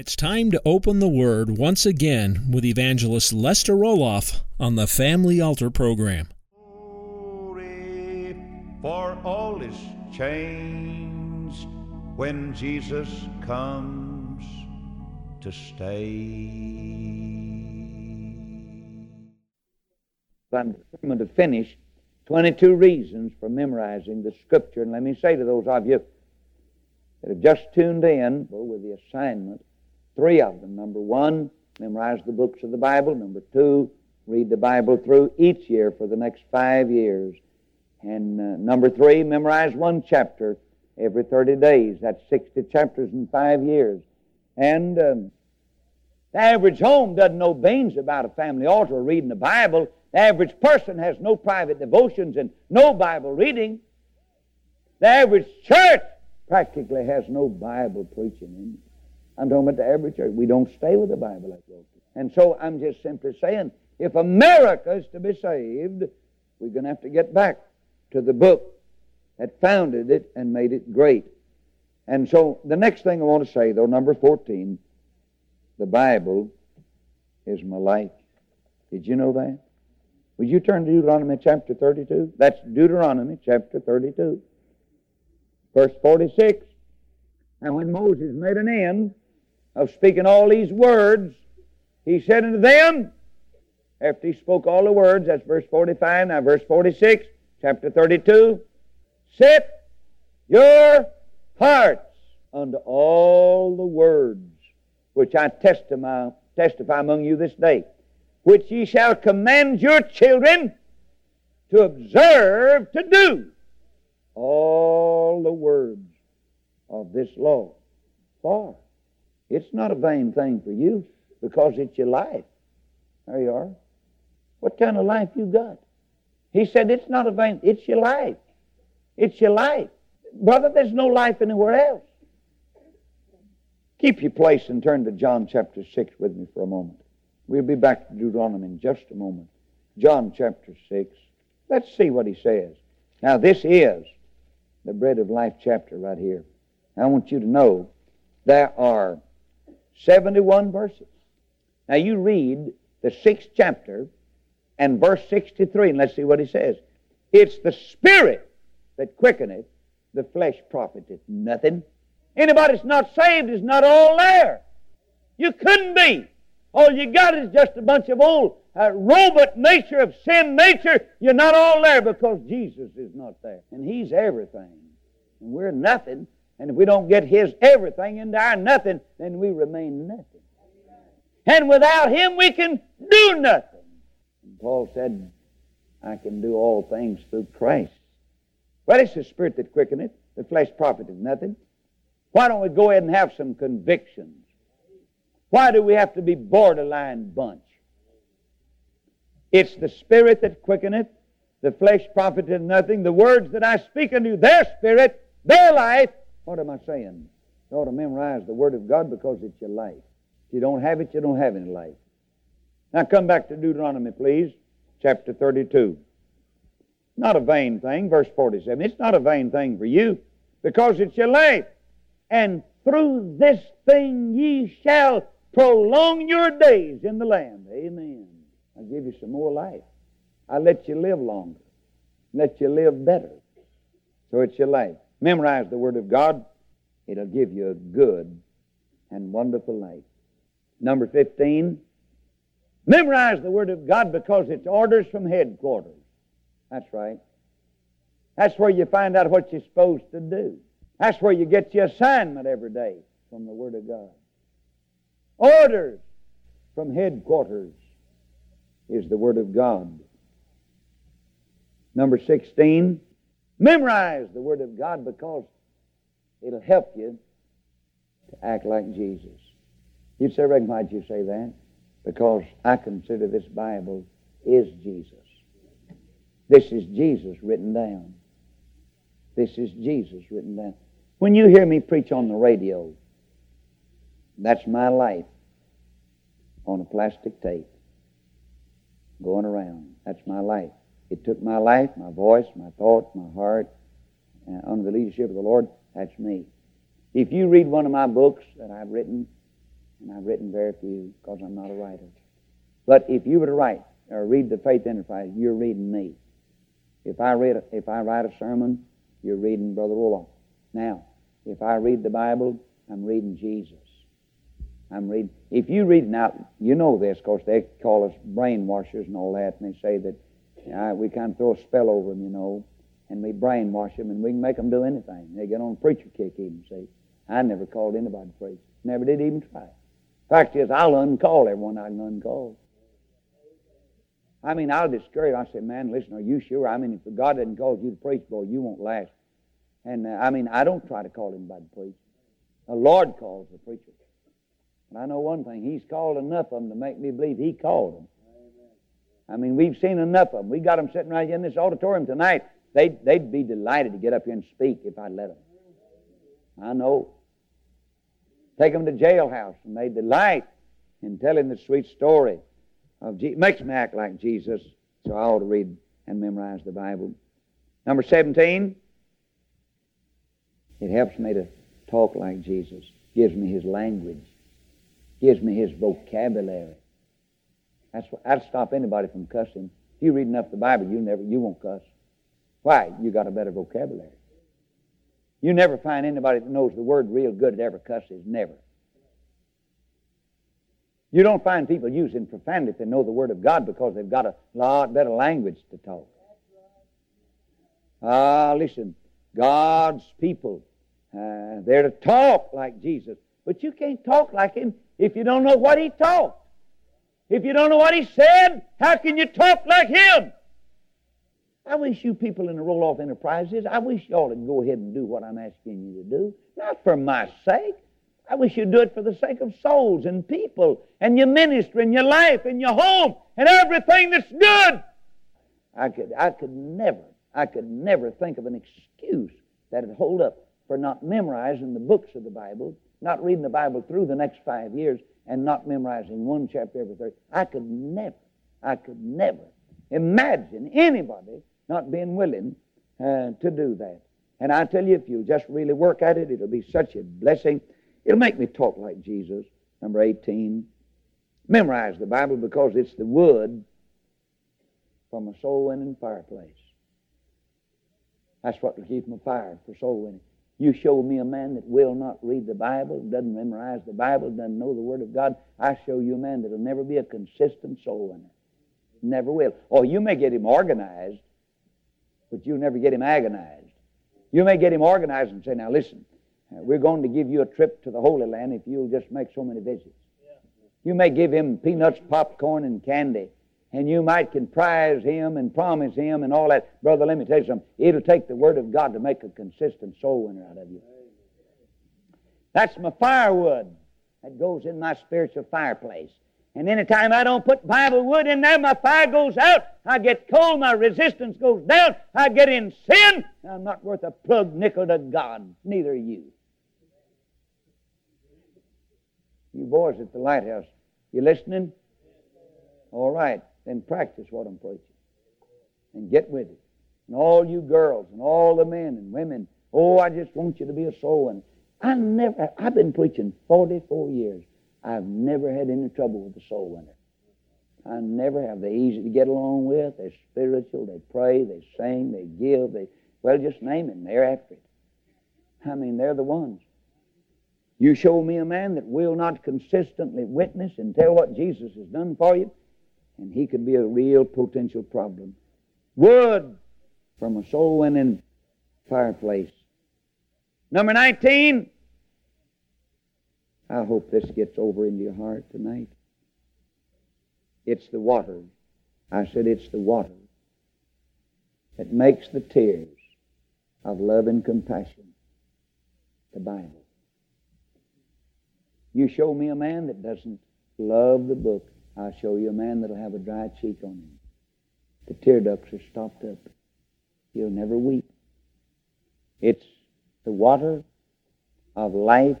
It's time to open the Word once again with evangelist Lester Roloff on the Family Altar program. Glory, for all is changed when Jesus comes to stay. I'm determined to finish 22 reasons for memorizing the Scripture. And let me say to those of you that have just tuned in with the assignment, three of them. Number one, memorize the books of the Bible. Number two, read the Bible through each year for the next five years. And uh, number three, memorize one chapter every 30 days. That's 60 chapters in five years. And um, the average home doesn't know beans about a family altar or reading the Bible. The average person has no private devotions and no Bible reading. The average church practically has no Bible preaching in it. I'm talking about the average church. We don't stay with the Bible like we And so I'm just simply saying, if America is to be saved, we're going to have to get back to the book that founded it and made it great. And so the next thing I want to say, though, number 14, the Bible is my life. Did you know that? Would you turn to Deuteronomy chapter 32? That's Deuteronomy chapter 32. Verse 46. And when Moses made an end of speaking all these words, he said unto them, after he spoke all the words, that's verse 45, now verse 46, chapter 32, set your hearts unto all the words which I testify, testify among you this day, which ye shall command your children to observe to do all the words of this law. For it's not a vain thing for you because it's your life. There you are. What kind of life you got? He said it's not a vain, it's your life. It's your life. Brother, there's no life anywhere else. Keep your place and turn to John chapter 6 with me for a moment. We'll be back to Deuteronomy in just a moment. John chapter 6. Let's see what he says. Now, this is the Bread of Life chapter right here. I want you to know there are 71 verses. Now, you read the sixth chapter and verse 63, and let's see what he says. It's the Spirit that quickeneth, the flesh profiteth nothing. Anybody that's not saved is not all there. You couldn't be. All you got is just a bunch of old uh, robot nature of sin nature. You're not all there because Jesus is not there. And He's everything. And we're nothing. And if we don't get His everything into our nothing, then we remain nothing. And without Him, we can do nothing. And Paul said, I can do all things through Christ. Well, it's the Spirit that quickeneth, the flesh profiteth nothing. Why don't we go ahead and have some convictions? Why do we have to be borderline bunch? It's the spirit that quickeneth, the flesh profiteth nothing. The words that I speak unto you, their spirit, their life. What am I saying? You ought to memorize the Word of God because it's your life. If you don't have it, you don't have any life. Now come back to Deuteronomy, please, chapter 32. Not a vain thing, verse 47. It's not a vain thing for you because it's your life and through this thing ye shall prolong your days in the land. Amen. I'll give you some more life. I'll let you live longer, let you live better. So it's your life. Memorize the Word of God. It'll give you a good and wonderful life. Number 15, memorize the Word of God because it's orders from headquarters. That's right. That's where you find out what you're supposed to do. That's where you get your assignment every day from the Word of God. Orders from headquarters is the Word of God. Number 16, memorize the Word of God because it'll help you to act like Jesus. You'd say, Reverend, why'd you say that? because I consider this Bible is Jesus. This is Jesus written down. This is Jesus written down. When you hear me preach on the radio, that's my life on a plastic tape going around. That's my life. It took my life, my voice, my thoughts, my heart, under the leadership of the Lord. That's me. If you read one of my books that I've written, and I've written very few because I'm not a writer, but if you were to write or read the Faith Enterprise, you're reading me. If I read, if I write a sermon, you're reading Brother Roloff. Now, if I read the Bible, I'm reading Jesus. I'm reading. If you read now, you know this, because they call us brainwashers and all that, and they say that know, we kind of throw a spell over them, you know, and we brainwash them, and we can make them do anything. They get on a preacher kick, even see. I never called anybody to preach. Never did even try. Fact is, I'll uncall everyone I can uncall. I mean, I'll discourage. I say, man, listen, are you sure? I mean, if God doesn't call you to preach, boy, you won't last. And uh, I mean, I don't try to call anybody to preach. The Lord calls the preacher. And I know one thing, He's called enough of them to make me believe He called them. I mean, we've seen enough of them. We got them sitting right here in this auditorium tonight. They'd, they'd be delighted to get up here and speak if I'd let them. I know. Take them to jailhouse and they delight in telling the sweet story of Jesus. Makes me act like Jesus, so I ought to read and memorize the Bible. Number 17, it helps me to talk like Jesus. Gives me his language. Gives me his vocabulary. That's what, that'll stop anybody from cussing. If you read enough the Bible, you never you won't cuss. Why? You got a better vocabulary. You never find anybody that knows the word real good that ever cusses. Never. You don't find people using profanity that know the Word of God because they've got a lot better language to talk. Ah, listen, God's people, uh, they're to talk like Jesus. But you can't talk like Him if you don't know what He taught. If you don't know what He said, how can you talk like Him? I wish you people in the Roloff Enterprises, I wish y'all would go ahead and do what I'm asking you to do. Not for my sake. I wish you'd do it for the sake of souls and people and your ministry and your life and your home and everything that's good. I could, I could never, I could never think of an excuse that'd hold up for not memorizing the books of the Bible, not reading the Bible through the next five years, and not memorizing one chapter every third. I could never, I could never imagine anybody not being willing uh, to do that. And I tell you, if you just really work at it, it'll be such a blessing. It'll make me talk like Jesus. Number 18. Memorize the Bible because it's the wood from a soul winning fireplace. That's what will keep my fire for soul winning. You show me a man that will not read the Bible, doesn't memorize the Bible, doesn't know the Word of God. I show you a man that will never be a consistent soul winner. Never will. Or you may get him organized, but you'll never get him agonized. You may get him organized and say, now listen, uh, we're going to give you a trip to the Holy Land if you'll just make so many visits. You may give him peanuts, popcorn, and candy, and you might comprise him and promise him and all that. Brother, let me tell you something. It'll take the Word of God to make a consistent soul winner out of you. That's my firewood that goes in my spiritual fireplace. And anytime I don't put Bible wood in there, my fire goes out. I get cold, my resistance goes down. I get in sin. I'm not worth a plug nickel to God. Neither are you. You boys at the lighthouse, you listening? All right, then practice what I'm preaching. And get with it. And all you girls and all the men and women, oh, I just want you to be a soul winner. I never, I've been preaching 44 years. I've never had any trouble with a soul winner. I never have. They're easy to get along with. They're spiritual. They pray. They sing. They give. They well, just name it. They're after it. I mean, they're the ones. You show me a man that will not consistently witness and tell what Jesus has done for you, and he could be a real potential problem. Wood from a soul winning fireplace. Number 19. I hope this gets over into your heart tonight. It's the water. I said it's the water that makes the tears of love and compassion the Bible. You show me a man that doesn't love the book. I'll show you a man that'll have a dry cheek on him. The tear ducts are stopped up. He'll never weep. It's the water of life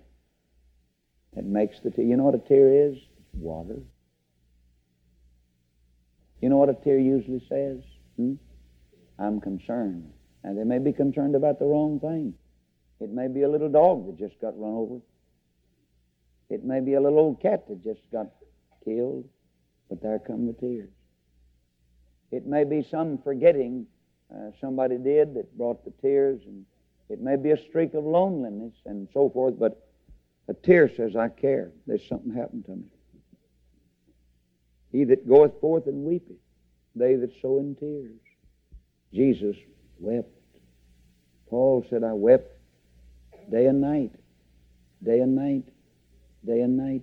that makes the tear. You know what a tear is? It's water. You know what a tear usually says? Hmm? I'm concerned. And they may be concerned about the wrong thing. It may be a little dog that just got run over. It may be a little old cat that just got killed. But there come the tears. It may be some forgetting uh, somebody did that brought the tears, and it may be a streak of loneliness and so forth, but a tear says, I care. There's something happened to me. He that goeth forth and weepeth, they that sow in tears. Jesus wept. Paul said, I wept day and night, day and night, day and night.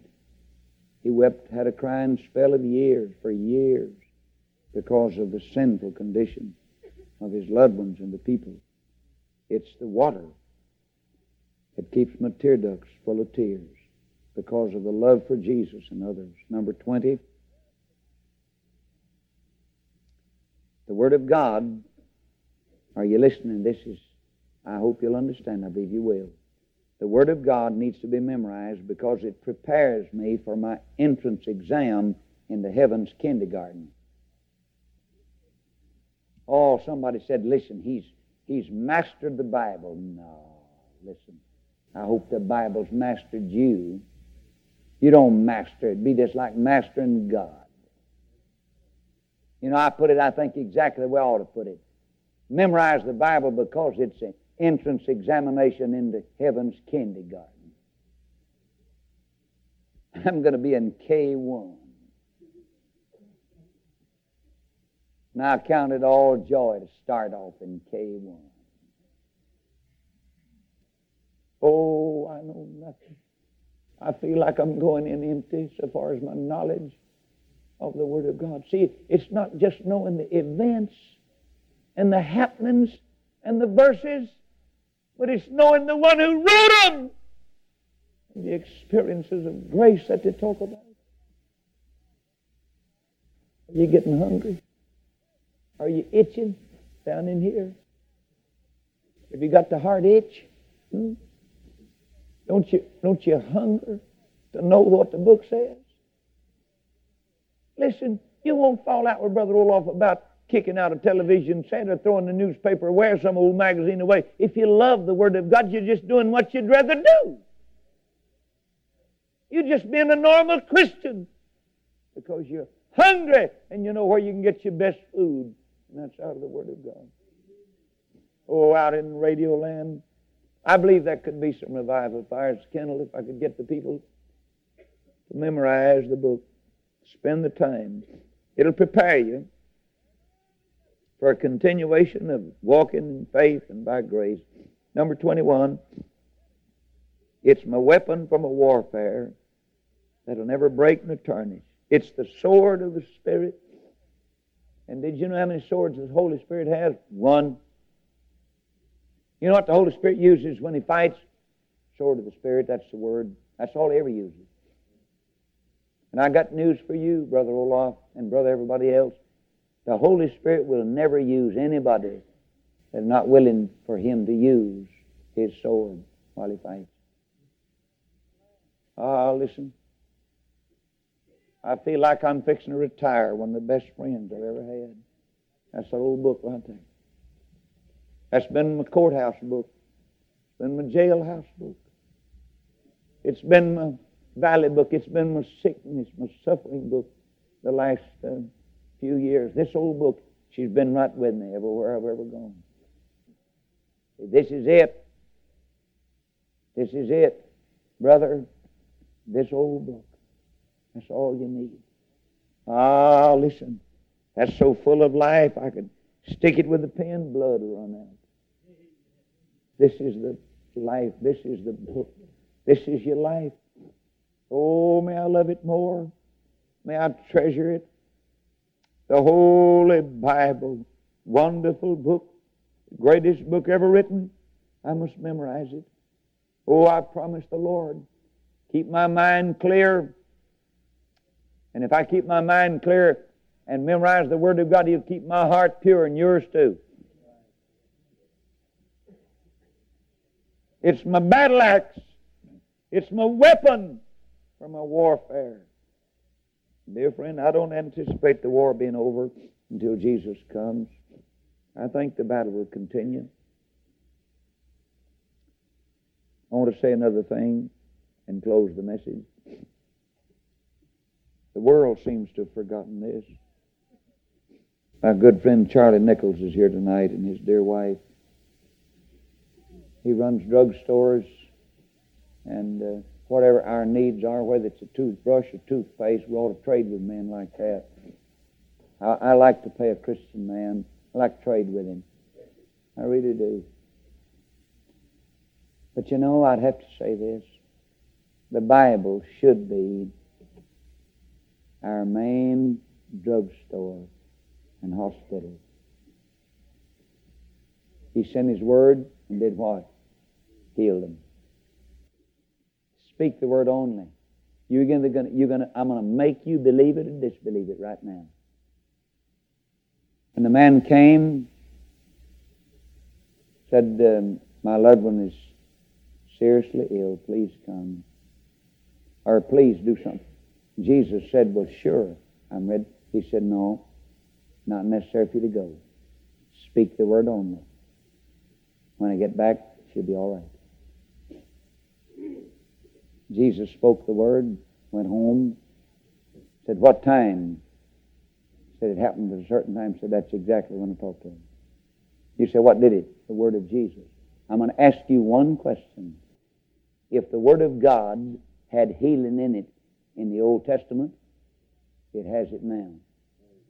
He wept, had a crying spell of years, for years, because of the sinful condition of his loved ones and the people. It's the water that keeps my tear ducts full of tears because of the love for Jesus and others. Number 20, the Word of God. Are you listening? This is, I hope you'll understand. I believe you will. The Word of God needs to be memorized because it prepares me for my entrance exam into heaven's kindergarten. Oh, somebody said, listen, he's, he's mastered the Bible. No, listen. I hope the Bible's mastered you. You don't master it. Be just like mastering God. You know, I put it, I think, exactly the way I ought to put it. Memorize the Bible because it's an entrance examination into heaven's kindergarten. I'm going to be in K1. Now I count it all joy to start off in K1. Oh, I know nothing. I feel like I'm going in empty so far as my knowledge of the Word of God. See, it's not just knowing the events and the happenings and the verses, but it's knowing the one who wrote them and the experiences of grace that they talk about. Are you getting hungry? Are you itching down in here? Have you got the heart itch? Hmm? Don't you don't you hunger to know what the book says? Listen, you won't fall out with Brother Roloff about kicking out a television set or throwing the newspaper or some old magazine away. If you love the Word of God, you're just doing what you'd rather do. You're just being a normal Christian because you're hungry and you know where you can get your best food, and that's out of the Word of God. Oh, out in radio land, I believe that could be some revival fires kindled if I could get the people to memorize the book. Spend the time. It'll prepare you for a continuation of walking in faith and by grace. Number 21, it's my weapon from a warfare that'll never break nor tarnish. It's the sword of the Spirit. And did you know how many swords the Holy Spirit has? One. You know what the Holy Spirit uses when He fights? Sword of the Spirit, that's the word. That's all He ever uses. And I got news for you, Brother Roloff, and Brother everybody else. The Holy Spirit will never use anybody that's not willing for Him to use His sword while He fights. Ah, listen. I feel like I'm fixing to retire, one of the best friends I've ever had. That's that old book right there. That's been my courthouse book. It's been my jailhouse book. It's been my valley book. It's been my sickness, my suffering book the last uh, few years. This old book, she's been right with me everywhere I've ever gone. This is it. This is it. Brother, this old book. That's all you need. Ah, listen. That's so full of life, I could stick it with a pen, blood will run out. This is the life. This is the book. This is your life. Oh, may I love it more. May I treasure it. The Holy Bible, wonderful book, greatest book ever written. I must memorize it. Oh, I promise the Lord, keep my mind clear And if I keep my mind clear and memorize the Word of God, He'll keep my heart pure and yours too. It's my battle axe. It's my weapon for my warfare. Dear friend, I don't anticipate the war being over until Jesus comes. I think the battle will continue. I want to say another thing and close the message. The world seems to have forgotten this. My good friend Charlie Nichols is here tonight and his dear wife. He runs drugstores and uh, whatever our needs are, whether it's a toothbrush or toothpaste, we ought to trade with men like that. I, I like to pay a Christian man. I like to trade with him. I really do. But you know, I'd have to say this. The Bible should be our main drugstore and hospital. He sent His Word and did what? Healed them. Speak the Word only. You're gonna, you're gonna, I'm going to make you believe it or disbelieve it right now. And the man came, said, um, My loved one is seriously ill. Please come. Or please do something. Jesus said, Well, sure, I'm ready. He said, No, not necessary for you to go. Speak the word only. When I get back, she'll be all right. Jesus spoke the word, went home, said, What time? Said it happened at a certain time. Said, That's exactly when I talked to him. You say, What did it? The word of Jesus. I'm going to ask you one question. If the word of God had healing in it in the Old Testament, it has it now.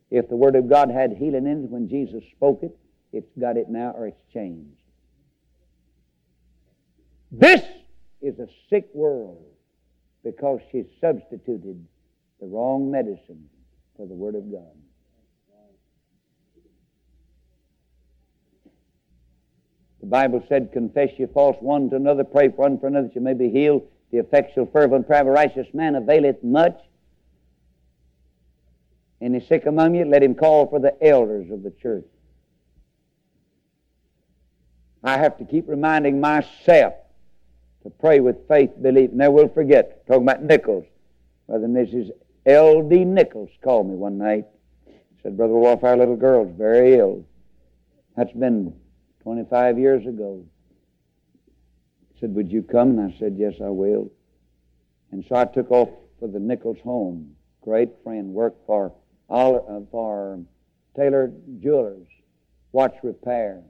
If the Word of God had healing in it when Jesus spoke it, it's got it now or it's changed. This is a sick world because she substituted the wrong medicine for the Word of God. The Bible said, Confess your faults one to another, pray for one for another that you may be healed. The effectual, fervent prayer of a righteous man availeth much. Any sick among you, let him call for the elders of the church. I have to keep reminding myself to pray with faith, belief. Now we'll forget. Talking about Nichols. Brother Mrs. L.D. Nichols called me one night. Said, Brother Wolf, our little girl's very ill. That's been 25 years ago said, Would you come? And I said, Yes, I will. And so I took off for the Nichols home. Great friend, worked for, uh, for Taylor Jewelers, watch repair.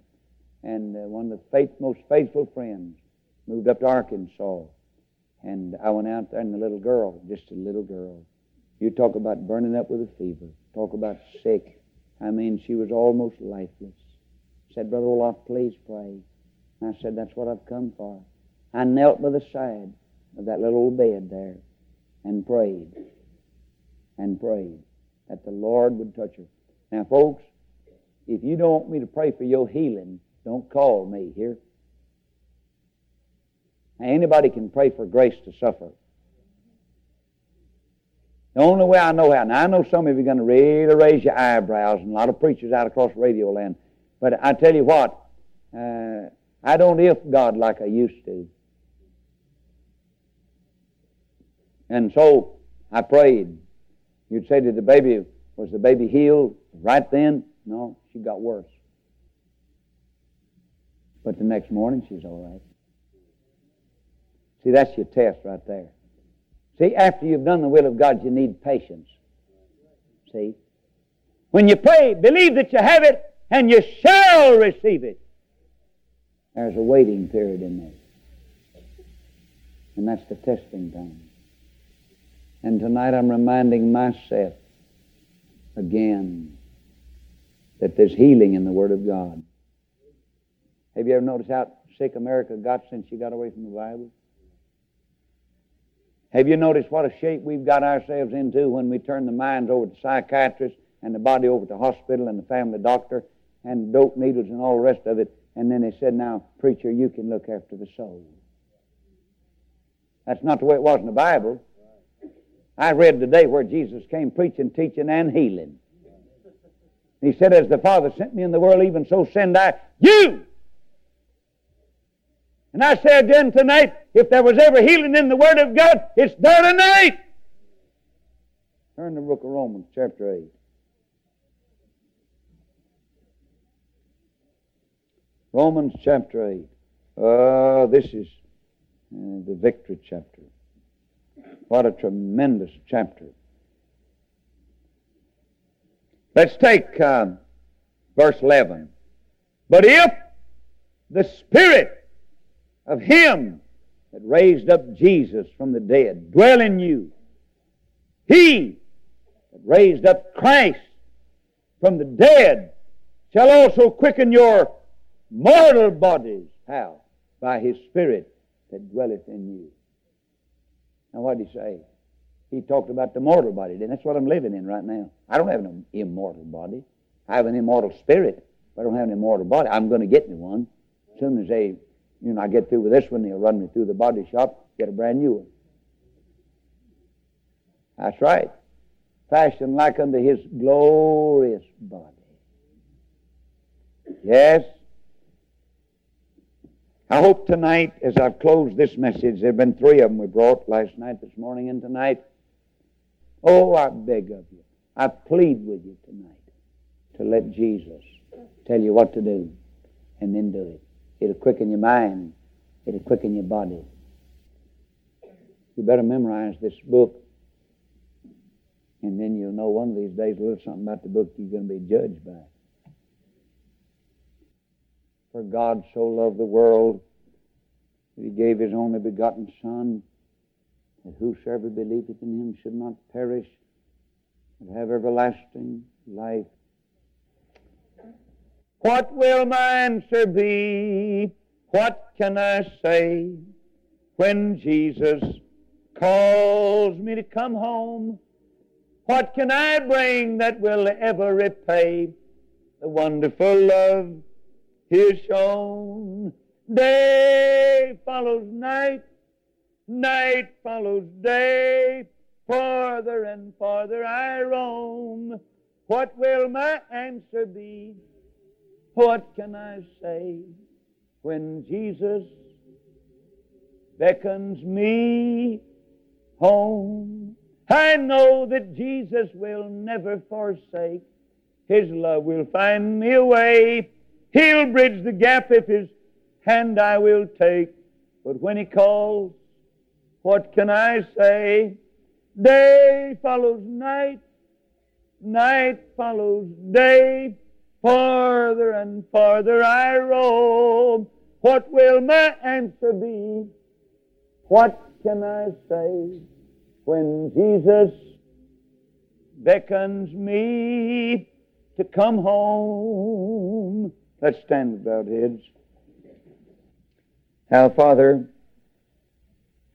And uh, one of the faith, most faithful friends moved up to Arkansas. And I went out there, and the little girl, just a little girl, you talk about burning up with a fever, talk about sick. I mean, she was almost lifeless. Said, Brother Roloff, please pray. And I said, That's what I've come for. I knelt by the side of that little old bed there and prayed and prayed that the Lord would touch her. Now, folks, if you don't want me to pray for your healing, don't call me here. Anybody can pray for grace to suffer. The only way I know how. Now, I know some of you are going to really raise your eyebrows, and a lot of preachers out across radio land. But I tell you what, uh, I don't if God like I used to. And so I prayed. You'd say, Did the baby, was the baby healed right then? No, she got worse. But the next morning, she's all right. See, that's your test right there. See, after you've done the will of God, you need patience. See? When you pray, believe that you have it, and you shall receive it. There's a waiting period in there. And that's the testing time. And tonight I'm reminding myself again that there's healing in the Word of God. Have you ever noticed how sick America got since she got away from the Bible? Have you noticed what a shape we've got ourselves into when we turn the minds over to psychiatrists and the body over to hospital and the family doctor and dope needles and all the rest of it? And then they said, Now, preacher, you can look after the soul. That's not the way it was in the Bible. I read today where Jesus came preaching, teaching, and healing. He said, As the Father sent me in the world, even so send I you. And I say again tonight, if there was ever healing in the Word of God, it's there tonight. Turn to the book of Romans, chapter 8. Romans chapter 8. Oh, this is uh, the victory chapter. What a tremendous chapter. Let's take uh, verse 11. But if the Spirit of Him that raised up Jesus from the dead dwell in you, He that raised up Christ from the dead shall also quicken your mortal bodies. How? By His Spirit that dwelleth in you. Now, what did He say? He talked about the mortal body, and that's what I'm living in right now. I don't have an immortal body. I have an immortal spirit, but I don't have an immortal body. I'm going to get me one. As soon as they, you know, I get through with this one, they'll run me through the body shop, get a brand new one. That's right. Fashioned like unto his glorious body. Yes. I hope tonight, as I've closed this message, there have been three of them we brought last night, this morning, and tonight. Oh, I beg of you. I plead with you tonight to let Jesus tell you what to do and then do it. It'll quicken your mind. It'll quicken your body. You better memorize this book. And then you'll know one of these days a little something about the book you're going to be judged by. For God so loved the world that he gave his only begotten Son, that whosoever believeth in him should not perish, but have everlasting life. What will my answer be? What can I say when Jesus calls me to come home? What can I bring that will ever repay the wonderful love he has shown? Day follows night, night follows day. Farther and farther I roam. What will my answer be? What can I say when Jesus beckons me home? I know that Jesus will never forsake. His love will find me a way. He'll bridge the gap if His hand I will take. But when He calls, what can I say? Day follows night, night follows day. Farther and farther I roam. What will my answer be? What can I say when Jesus beckons me to come home? Let's stand with bowed heads. Now, Father,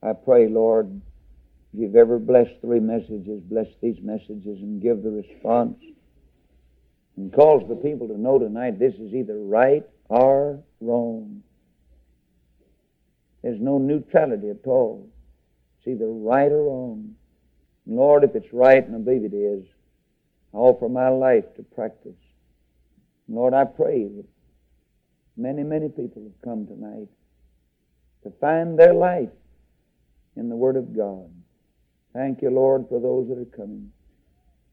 I pray, Lord, you've ever blessed three messages, bless these messages and give the response. And calls the people to know tonight this is either right or wrong. There's no neutrality at all. It's either right or wrong. And Lord, if it's right, and I believe it is, I offer my life to practice. And Lord, I pray that many, many people have come tonight to find their life in the Word of God. Thank you, Lord, for those that are coming.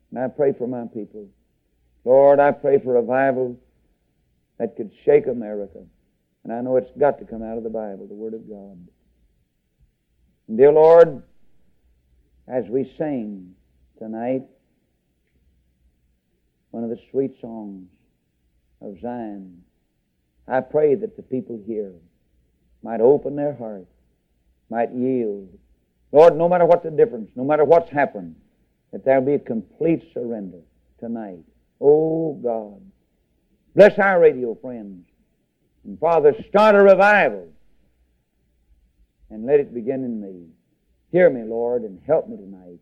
And I pray for my people. Lord, I pray for a revival that could shake America. And I know it's got to come out of the Bible, the Word of God. And dear Lord, as we sing tonight, one of the sweet songs of Zion, I pray that the people here might open their hearts, might yield. Lord, no matter what the difference, no matter what's happened, that there'll be a complete surrender tonight. Oh, God. Bless our radio friends. And Father, start a revival and let it begin in me. Hear me, Lord, and help me tonight.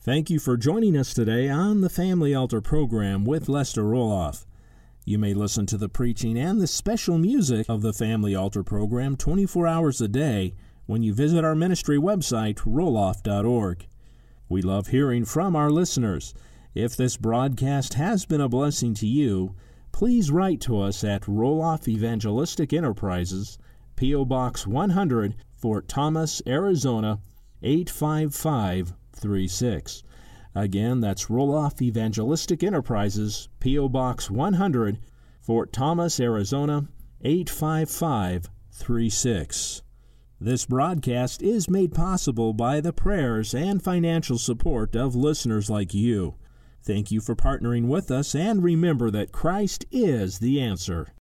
Thank you for joining us today on the Family Altar program with Lester Roloff. You may listen to the preaching and the special music of the Family Altar program 24 hours a day when you visit our ministry website, roloff.org. We love hearing from our listeners. If this broadcast has been a blessing to you, please write to us at Roloff Evangelistic Enterprises, P.O. Box 100, Fort Thomas, Arizona 85536. Again, that's Roloff Evangelistic Enterprises, P.O. Box 100, Fort Thomas, Arizona 85536. This broadcast is made possible by the prayers and financial support of listeners like you. Thank you for partnering with us, and remember that Christ is the answer.